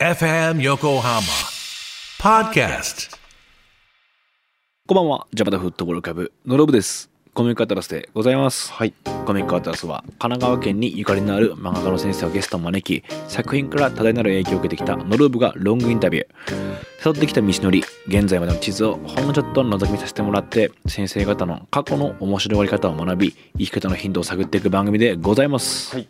FM Yokohama Podcast. こんばんは、ジャパタフットボールクラブのロブです。コミックアトラスでございます。はい。コミックアトラスは神奈川県にゆかりのある漫画家の先生をゲストに招き、作品から多大なる影響を受けてきたノルブがロングインタビュー。辿ってきた道のり、現在までの地図をほんのちょっと覗き見させてもらって、先生方の過去の面白がり方を学び、生き方のヒントを探っていく番組でございます。はい。よ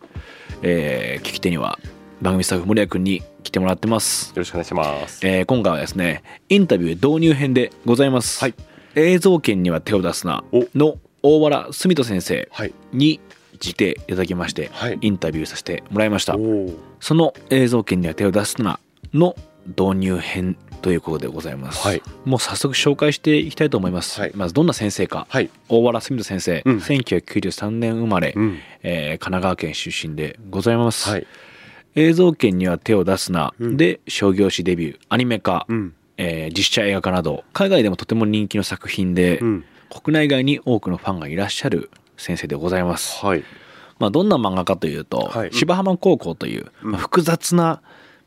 えー聞き手には番組スタッフ森谷君に来てもらってます。ろしくお願いします。えー今回はですねインタビュー導入編でございます、はい映像権には手を出すなおの大原澄人先生はい。に来ていただきまして、はいインタビューさせてもらいました。その映像権には手を出すなの導入編ということでございます、はいもう早速紹介していきたいと思います、はいまずどんな先生か、はい。大原澄人先生、うん1993年生まれ、うん。えー神奈川県出身でございます、はい。映像権には手を出すな、うんで商業誌デビューアニメ化、うん。えー実写映画化など海外でもとても人気の作品で、うん。国内外に多くのファンがいらっしゃる先生でございます、はい。まあ、どんな漫画かというと、はい芝浜高校という、まあ複雑な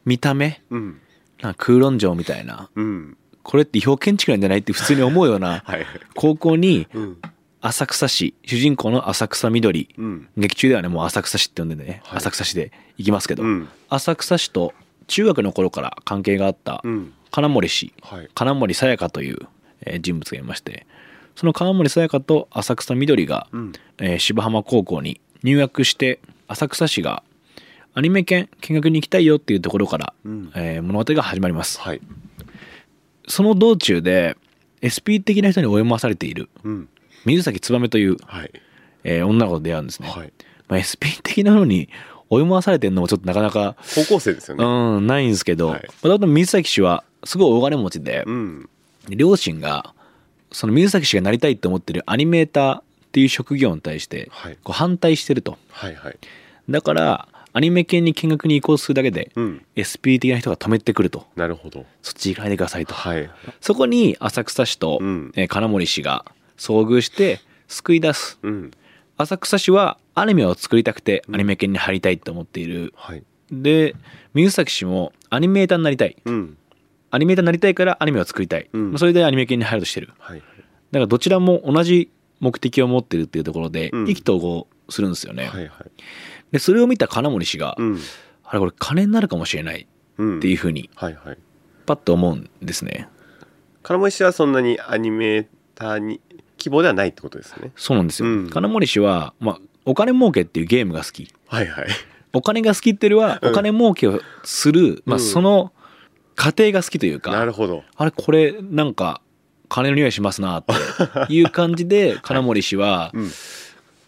見た目うん。な空論城みたいなうん。これって違法建築なんじゃないって普通に思うようなはい。高校にうん。浅草市主人公の浅草緑うん。劇中ではねもう浅草市って呼んでね、はい浅草市で行きますけど、うん。浅草市と中学の頃から関係があったうん。金森氏はい。金森さやかというえー人物がいましてその金森さやかと浅草緑が、うん。えー芝浜高校に入学して浅草市がアニメ研見学に行きたいよっていうところから、うんえー物語が始まりますはい。その道中で SP 的な人に追い回されているうん。水崎燕という、はい。えー女の子と出会うんですね、はい。まあ、SP 的なのに追い回されてるのもちょっとなかなか高校生ですよね。うんないんですけど、はいまあ水崎氏はすごい大金持ちで、うん。両親がその水崎氏がなりたいって思ってるアニメーターっていう職業に対してはい。こう反対してるとはい。はい。だからアニメ系に見学に移行するだけで、うん。SP 的な人が止めてくるとなるほど。そっち行かないでくださいと、はい。そこに浅草市と、うんえー金森氏が遭遇して救い出すうん。浅草市はアニメを作りたくてアニメ系に入りたいと思っている、はい。で水崎氏もアニメーターになりたいうん。アニメーターになりたいからアニメを作りたい、うんまあそれでアニメ系に入ろうとしてるはい。だからどちらも同じ目的を持ってるっていうところでうん意気投合するんですよね、はい。はい。でそれを見た金森氏が、うん。あれこれ金になるかもしれないうん。っていうふうに。パッと思うんですね金森氏はそんなにアニメーターに希望ではないってことですね。そうなんですよ、うん金森氏は、まあ、お金儲けっていうゲームが好きはい。はい。お金が好きっていうよりはうんお金儲けをする、まあ、うんその過程が好きというか、なるほど。あれこれなんか金の匂いしますなっていう感じで 金森氏はうん。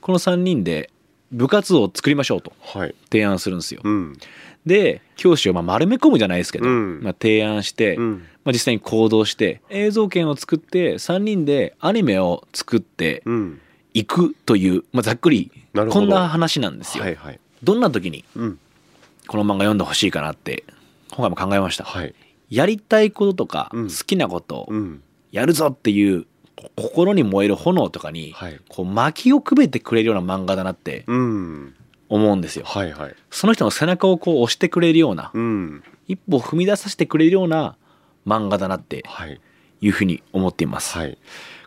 この3人で部活を作りましょうとはい。提案するんですよ。うん。で教師をまあ丸め込むじゃないですけど、うんまあ、提案して、うん。まあ、実際に行動して映像権を作って3人でアニメを作ってうん。いくという、まあ、ざっくりこんな話なんですよ。はい。はい。どんな時にうん。この漫画読んでほしいかなって今回も考えました。はい。やりたいこととかうん好きなことをうん。やるぞっていう心に燃える炎とかにはい。こう薪をくべてくれるような漫画だなってうん。思うんですよ。はい。はい。その人の背中をこう押してくれるようなうん。一歩踏み出させてくれるような漫画だなってはい。いうふうに思っています。はい。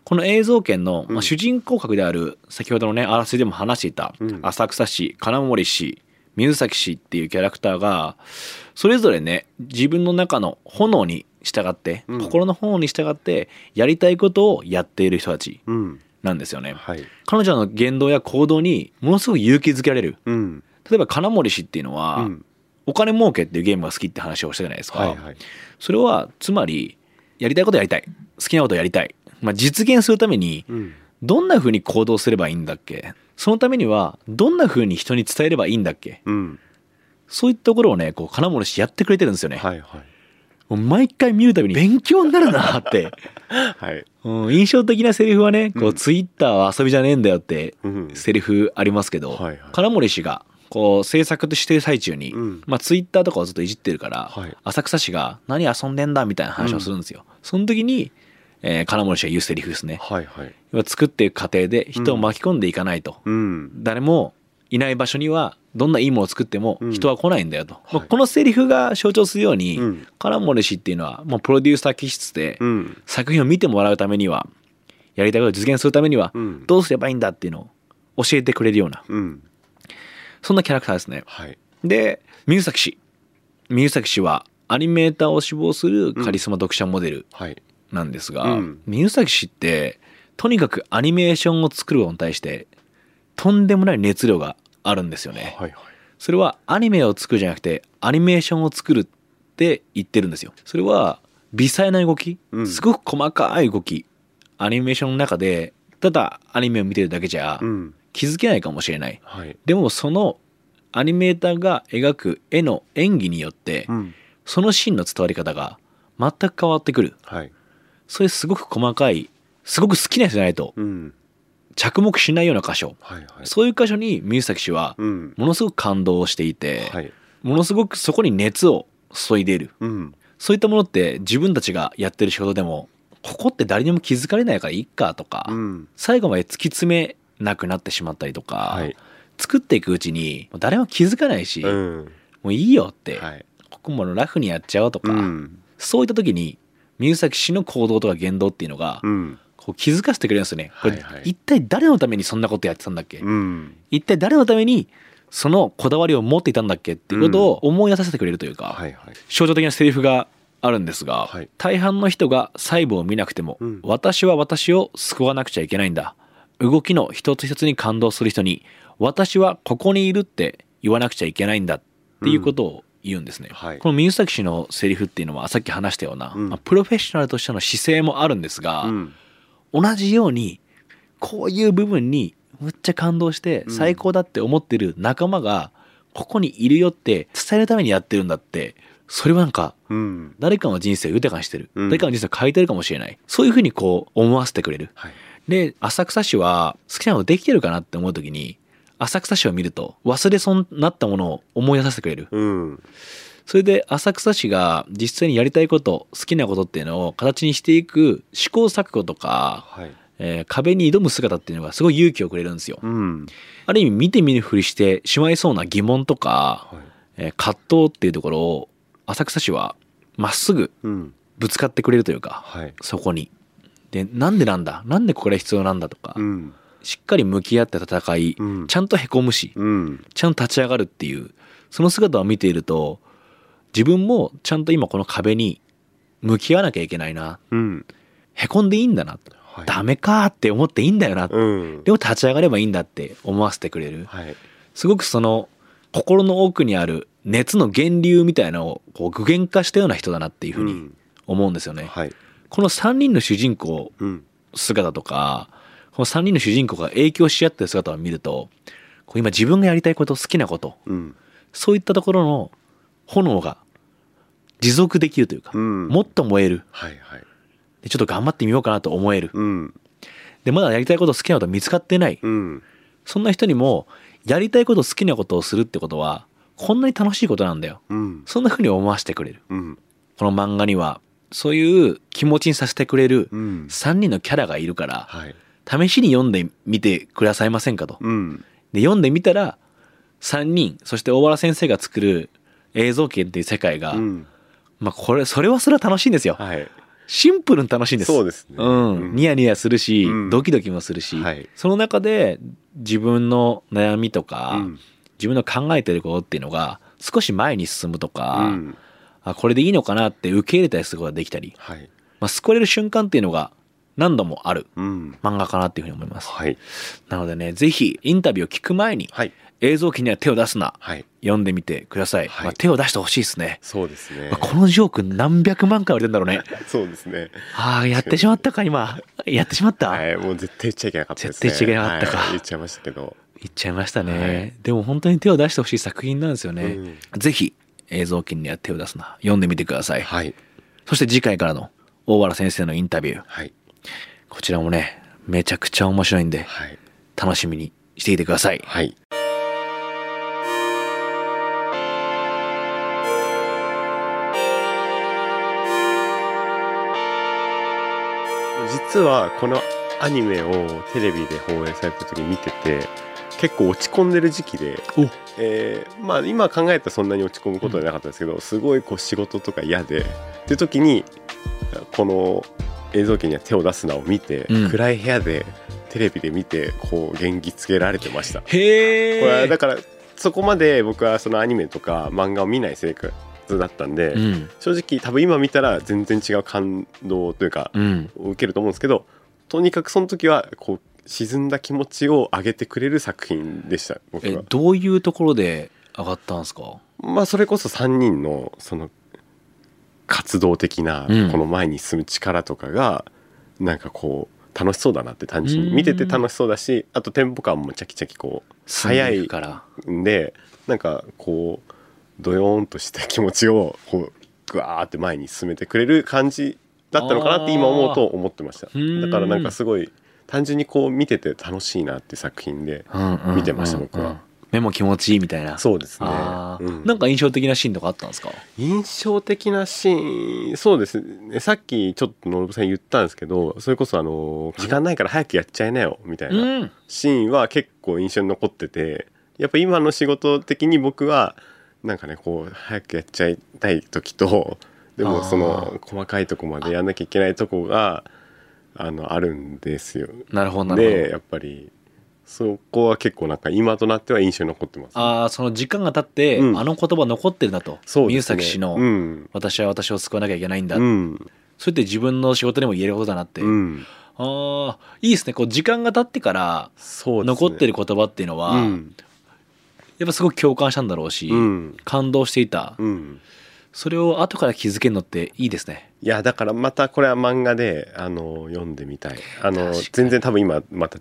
この映像権の、うんまあ、主人公格である先ほどのねあらすじでも話していたうん浅草市金森市水崎市っていうキャラクターがそれぞれね自分の中の炎に従って、うん心の炎に従ってやりたいことをやっている人たちうん。なんですよね。はい。彼女の言動や行動にものすごく勇気づけられるうん。例えば金森氏っていうのは、うん。お金儲けっていうゲームが好きって話をしたじゃないですか、はい。はい。それはつまりやりたいことやりたい好きなことやりたい、まあ、実現するためにうん。どんな風に行動すればいいんだっけ？そのためにはどんな風に人に伝えればいいんだっけ？うん。そういったところをねこう金森氏やってくれてるんですよね、はい。はい。もう毎回見るたびに勉強になるなって、はい。うん、印象的なセリフはねこううんツイッターは遊びじゃねえんだよってうん。セリフありますけど、金森氏がこう制作としてる最中に、うん。まあ、ツイッターとかをずっといじってるから、はい。浅草市が「何遊んでんだ」みたいな話をするんですよ。その時に、えー金森氏が言うセリフですね。はい。はい。作っていく過程で人を巻き込んでいかないと、うん。誰もいない場所にはどんないいものを作ってもうん。人は来ないんだよと、はい。まあこのセリフが象徴するように、うん。カラモレ氏っていうのはもうプロデューサー気質で、うん。作品を見てもらうためにはやりたいことを実現するためにはうん。どうすればいいんだっていうのを教えてくれるようなうんそんなキャラクターですね。はい。で水崎氏水崎氏はアニメーターを志望するカリスマ読者モデルはい。なんですが、うん。水崎氏ってとにかくアニメーションを作るのに対してとんでもない熱量があるんですよね、はいはい。それはアニメを作るじゃなくてアニメーションを作るって言ってるんですよ。それは微細な動きうん。すごく細かい動き、アニメーションの中でただアニメを見てるだけじゃうん気づけないかもしれない。はい。でもそのアニメーターが描く絵の演技によってうん。そのシーンの伝わり方が全く変わってくる。はい。そういうすごく細かいすごく好きな人じゃないとうん。着目しないような箇所。はいはい。そういう箇所に水崎氏はうん。ものすごく感動していて、はい。ものすごくそこに熱を注いでいる。うん。そういったものって自分たちがやってる仕事でもここって誰にも気づかれないからいっかとか、うん。最後まで突き詰めなくなってしまったりとか、はい。作っていくうちに誰も気づかないし、うん。もういいよって、はい。ここもラフにやっちゃおうとか、うん。そういった時に水崎氏の行動とか言動っていうのが、うん。こう気づかせてくれるんですよね。これはいはい。一体誰のためにそんなことやってたんだっけ、うん。一体誰のためにそのこだわりを持っていたんだっけ？っていうことを思い出させてくれるというか、はいはい。象徴的なセリフがあるんですが、はい。大半の人が細部を見なくても、うん。私は私を救わなくちゃいけないんだ動きの一つ一つに感動する人に私はここにいるって言わなくちゃいけないんだっていうことを言うんですね、はい。この水崎氏のセリフっていうのはさっき話したような、うん。まあプロフェッショナルとしての姿勢もあるんですが、うん。同じようにこういう部分にむっちゃ感動してうん。最高だって思ってる仲間がここにいるよって伝えるためにやってるんだってそれはなんかうん。誰かの人生を豊かにしてる、うん。誰かの人生を変えてるかもしれない。そういうふうにこう思わせてくれる。はいで浅草市は好きなことできてるかなって思う時に浅草市を見ると忘れそうになったものを思い出させてくれる。うん。それで浅草市が実際にやりたいこと好きなことっていうのを形にしていく試行錯誤とかはい。えー壁に挑む姿っていうのがすごい勇気をくれるんですよ。うん。ある意味見て見ぬふりしてしまいそうな疑問とか、はい。えー葛藤っていうところを浅草市はまっすぐうん。ぶつかってくれるというかはい。そこに。でなんでなんだ？なんでこれ必要なんだとか、うん。しっかり向き合って戦い、うん。ちゃんとへこむしうん。ちゃんと立ち上がるっていうその姿を見ていると自分もちゃんと今この壁に向き合わなきゃいけないな。うん。へこんでいいんだな、はい。ダメかって思っていいんだよな。うん。でも立ち上がればいいんだって思わせてくれる。はい。すごくその心の奥にある熱の源流みたいなのをこう具現化したような人だなっていうふうにうん。思うんですよね。はいこの3人の主人公うん。姿とかこの3人の主人公が影響し合ってる姿を見ると今自分がやりたいこと好きなことうん。そういったところの炎が持続できるというか、うん。もっと燃える。はいはい。でちょっと頑張ってみようかなと思える。うん。でまだやりたいこと好きなこと見つかってない。うん。そんな人にもやりたいこと好きなことをするってことはこんなに楽しいことなんだよ。うん。そんな風に思わせてくれる。うん。この漫画にはそういう気持ちにさせてくれるうん。3人のキャラがいるからはい。試しに読んでみてくださいませんかと。うん。で読んでみたら3人そして大原先生が作る映像圏っていう世界が、うん。まあこれそれはそれは楽しいんですよ。はい。シンプルに楽しいんです。そうですね。うん。うん。ニヤニヤするし、うん。ドキドキもするし、はい。その中で自分の悩みとか、うん。自分の考えてることっていうのが少し前に進むとか、うんあこれでいいのかなって受け入れたりすることができたり、はい。まあ、救われる瞬間っていうのが何度もあるうん。漫画かなっていうふうに思います。はい。なのでね、ぜひインタビューを聞く前にはい。映像機には手を出すな、はい。読んでみてください。はい。まあ、手を出してほしいですね。そうですね。まあこのジョーク何百万回売れてんだろうね。そうですね。ああ、やってしまったか、今。やってしまった、はいもう絶対言っちゃいけなかったですね。絶対言っちゃいけなかったか。はい言っちゃいましたけど。言っちゃいましたね。はい。でも本当に手を出してほしい作品なんですよね。うん。ぜひ映像機には手を出すな。読んでみてください。はいそして次回からの大原先生のインタビュー。はいこちらもね、めちゃくちゃ面白いんで、はい楽しみにしていてください。はい実はこのアニメをテレビで放映された時見てて結構落ち込んでる時期でお、えーまあ、今考えたらそんなに落ち込むことはなかったんですけど、すごいこう仕事とか嫌でって時にこの映像機には手を出すなを見て、うん。暗い部屋でテレビで見てこう元気つけられてました。へこれだからそこまで僕はそのアニメとか漫画を見ない生活だったんで、うん。正直多分今見たら全然違う感動というか、うん。を受けると思うんですけどとにかくその時はこう沈んだ気持ちを上げてくれる作品でした僕えは。どういうところで上がったんですか？まあそれこそ3人のその活動的なうん。この前に進む力とかがなんかこう楽しそうだなって単純うんに見てて楽しそうだしあとテンポ感もチャキチャキこう早進んでいくから。んでなんかこうドヨーンとした気持ちをこうグワーって前に進めてくれる感じだったのかなって今思うと思ってました。ー。だからなんかすごい単純にこう見てて楽しいなって作品で見てました僕は。目も気持ちいいみたいな。そうですね。うん。なんか印象的なシーンとかあったんですか？印象的なシーンそうですね。さっきちょっとのぶさん言ったんですけどそれこそあの時間ないから早くやっちゃいなよみたいなうん。シーンは結構印象に残っててやっぱ今の仕事的に僕はなんかねこう早くやっちゃいたい時とでもその細かいとこまでやんなきゃいけないとこがあのあるんですよ。なるほどなるほど。でやっぱりそこは結構なんか今となっては印象に残ってます、ああその時間が経って、うん。あの言葉残ってるなと。そうですね。宮崎氏の、うん。私は私を救わなきゃいけないんだ」うん。そうやって自分の仕事でも言えることだなって、うん、ああいいですね。こう時間が経ってからそうですね。残ってる言葉っていうのは、うん。やっぱすごく共感したんだろうし、うん。感動していた、うん、それを後から気づけるのっていいですね。いやだからまたこれは漫画であの読んでみたい。あの全然多分今また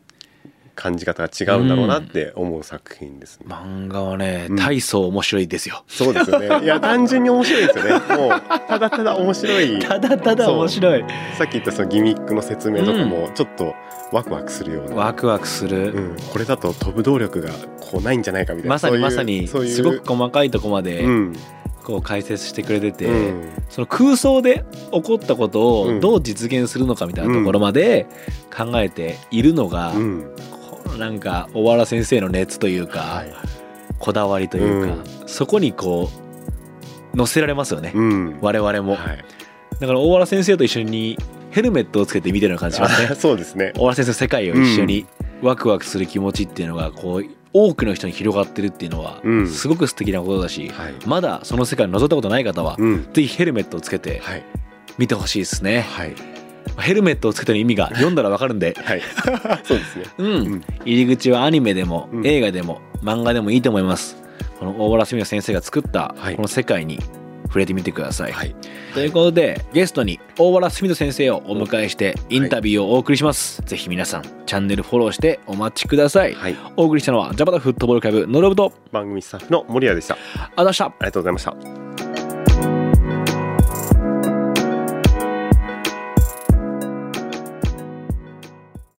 感じ方が違うんだろうなって思う作品ですね、漫画はねうん。大層面白いですよ、そうですよね。いや単純に面白いですよね。もうただただ面白い。ただただ面白い。さっき言ったそのギミックの説明とかもちょっとワクワクするような、ワクワクする、うん、これだと飛ぶ動力がこうないんじゃないかみたいな。まさにまさにすごく細かいとこまでうんこう解説してくれてて、うん。その空想で起こったことうん。をどう実現するのかみたいなところまで考えているのが、うん。このなんか小原先生の熱というか、はいこだわりというか、そこにこう乗せられますよね、うん。我々も、はい。だから大原先生と一緒にヘルメットをつけて見てるような感じしますねあそうですね。大原先生の世界を一緒にワクワクする気持ちっていうのがこう多くの人に広がってるっていうのはうん。すごく素敵なことだし、はい。まだその世界に覗いたことない方は、うん。ぜひヘルメットをつけてはい。見てほしいですね、はい。ヘルメットをつけてる意味が読んだらわかるんで。はい。そうですね。うん、うん。入り口はアニメでも、うん。映画でも漫画でもいいと思います。この大原澄乃先生が作ったはい。この世界に触れてみてください、はい。ということでゲストに大原澄乃先生をお迎えしてインタビューをお送りします、ぜひ皆さんチャンネルフォローしてお待ちください、はい。お送りしたのはジャパタフットボールクラブノロブと番組スタッフの森谷でした。ああざしたりがとうございました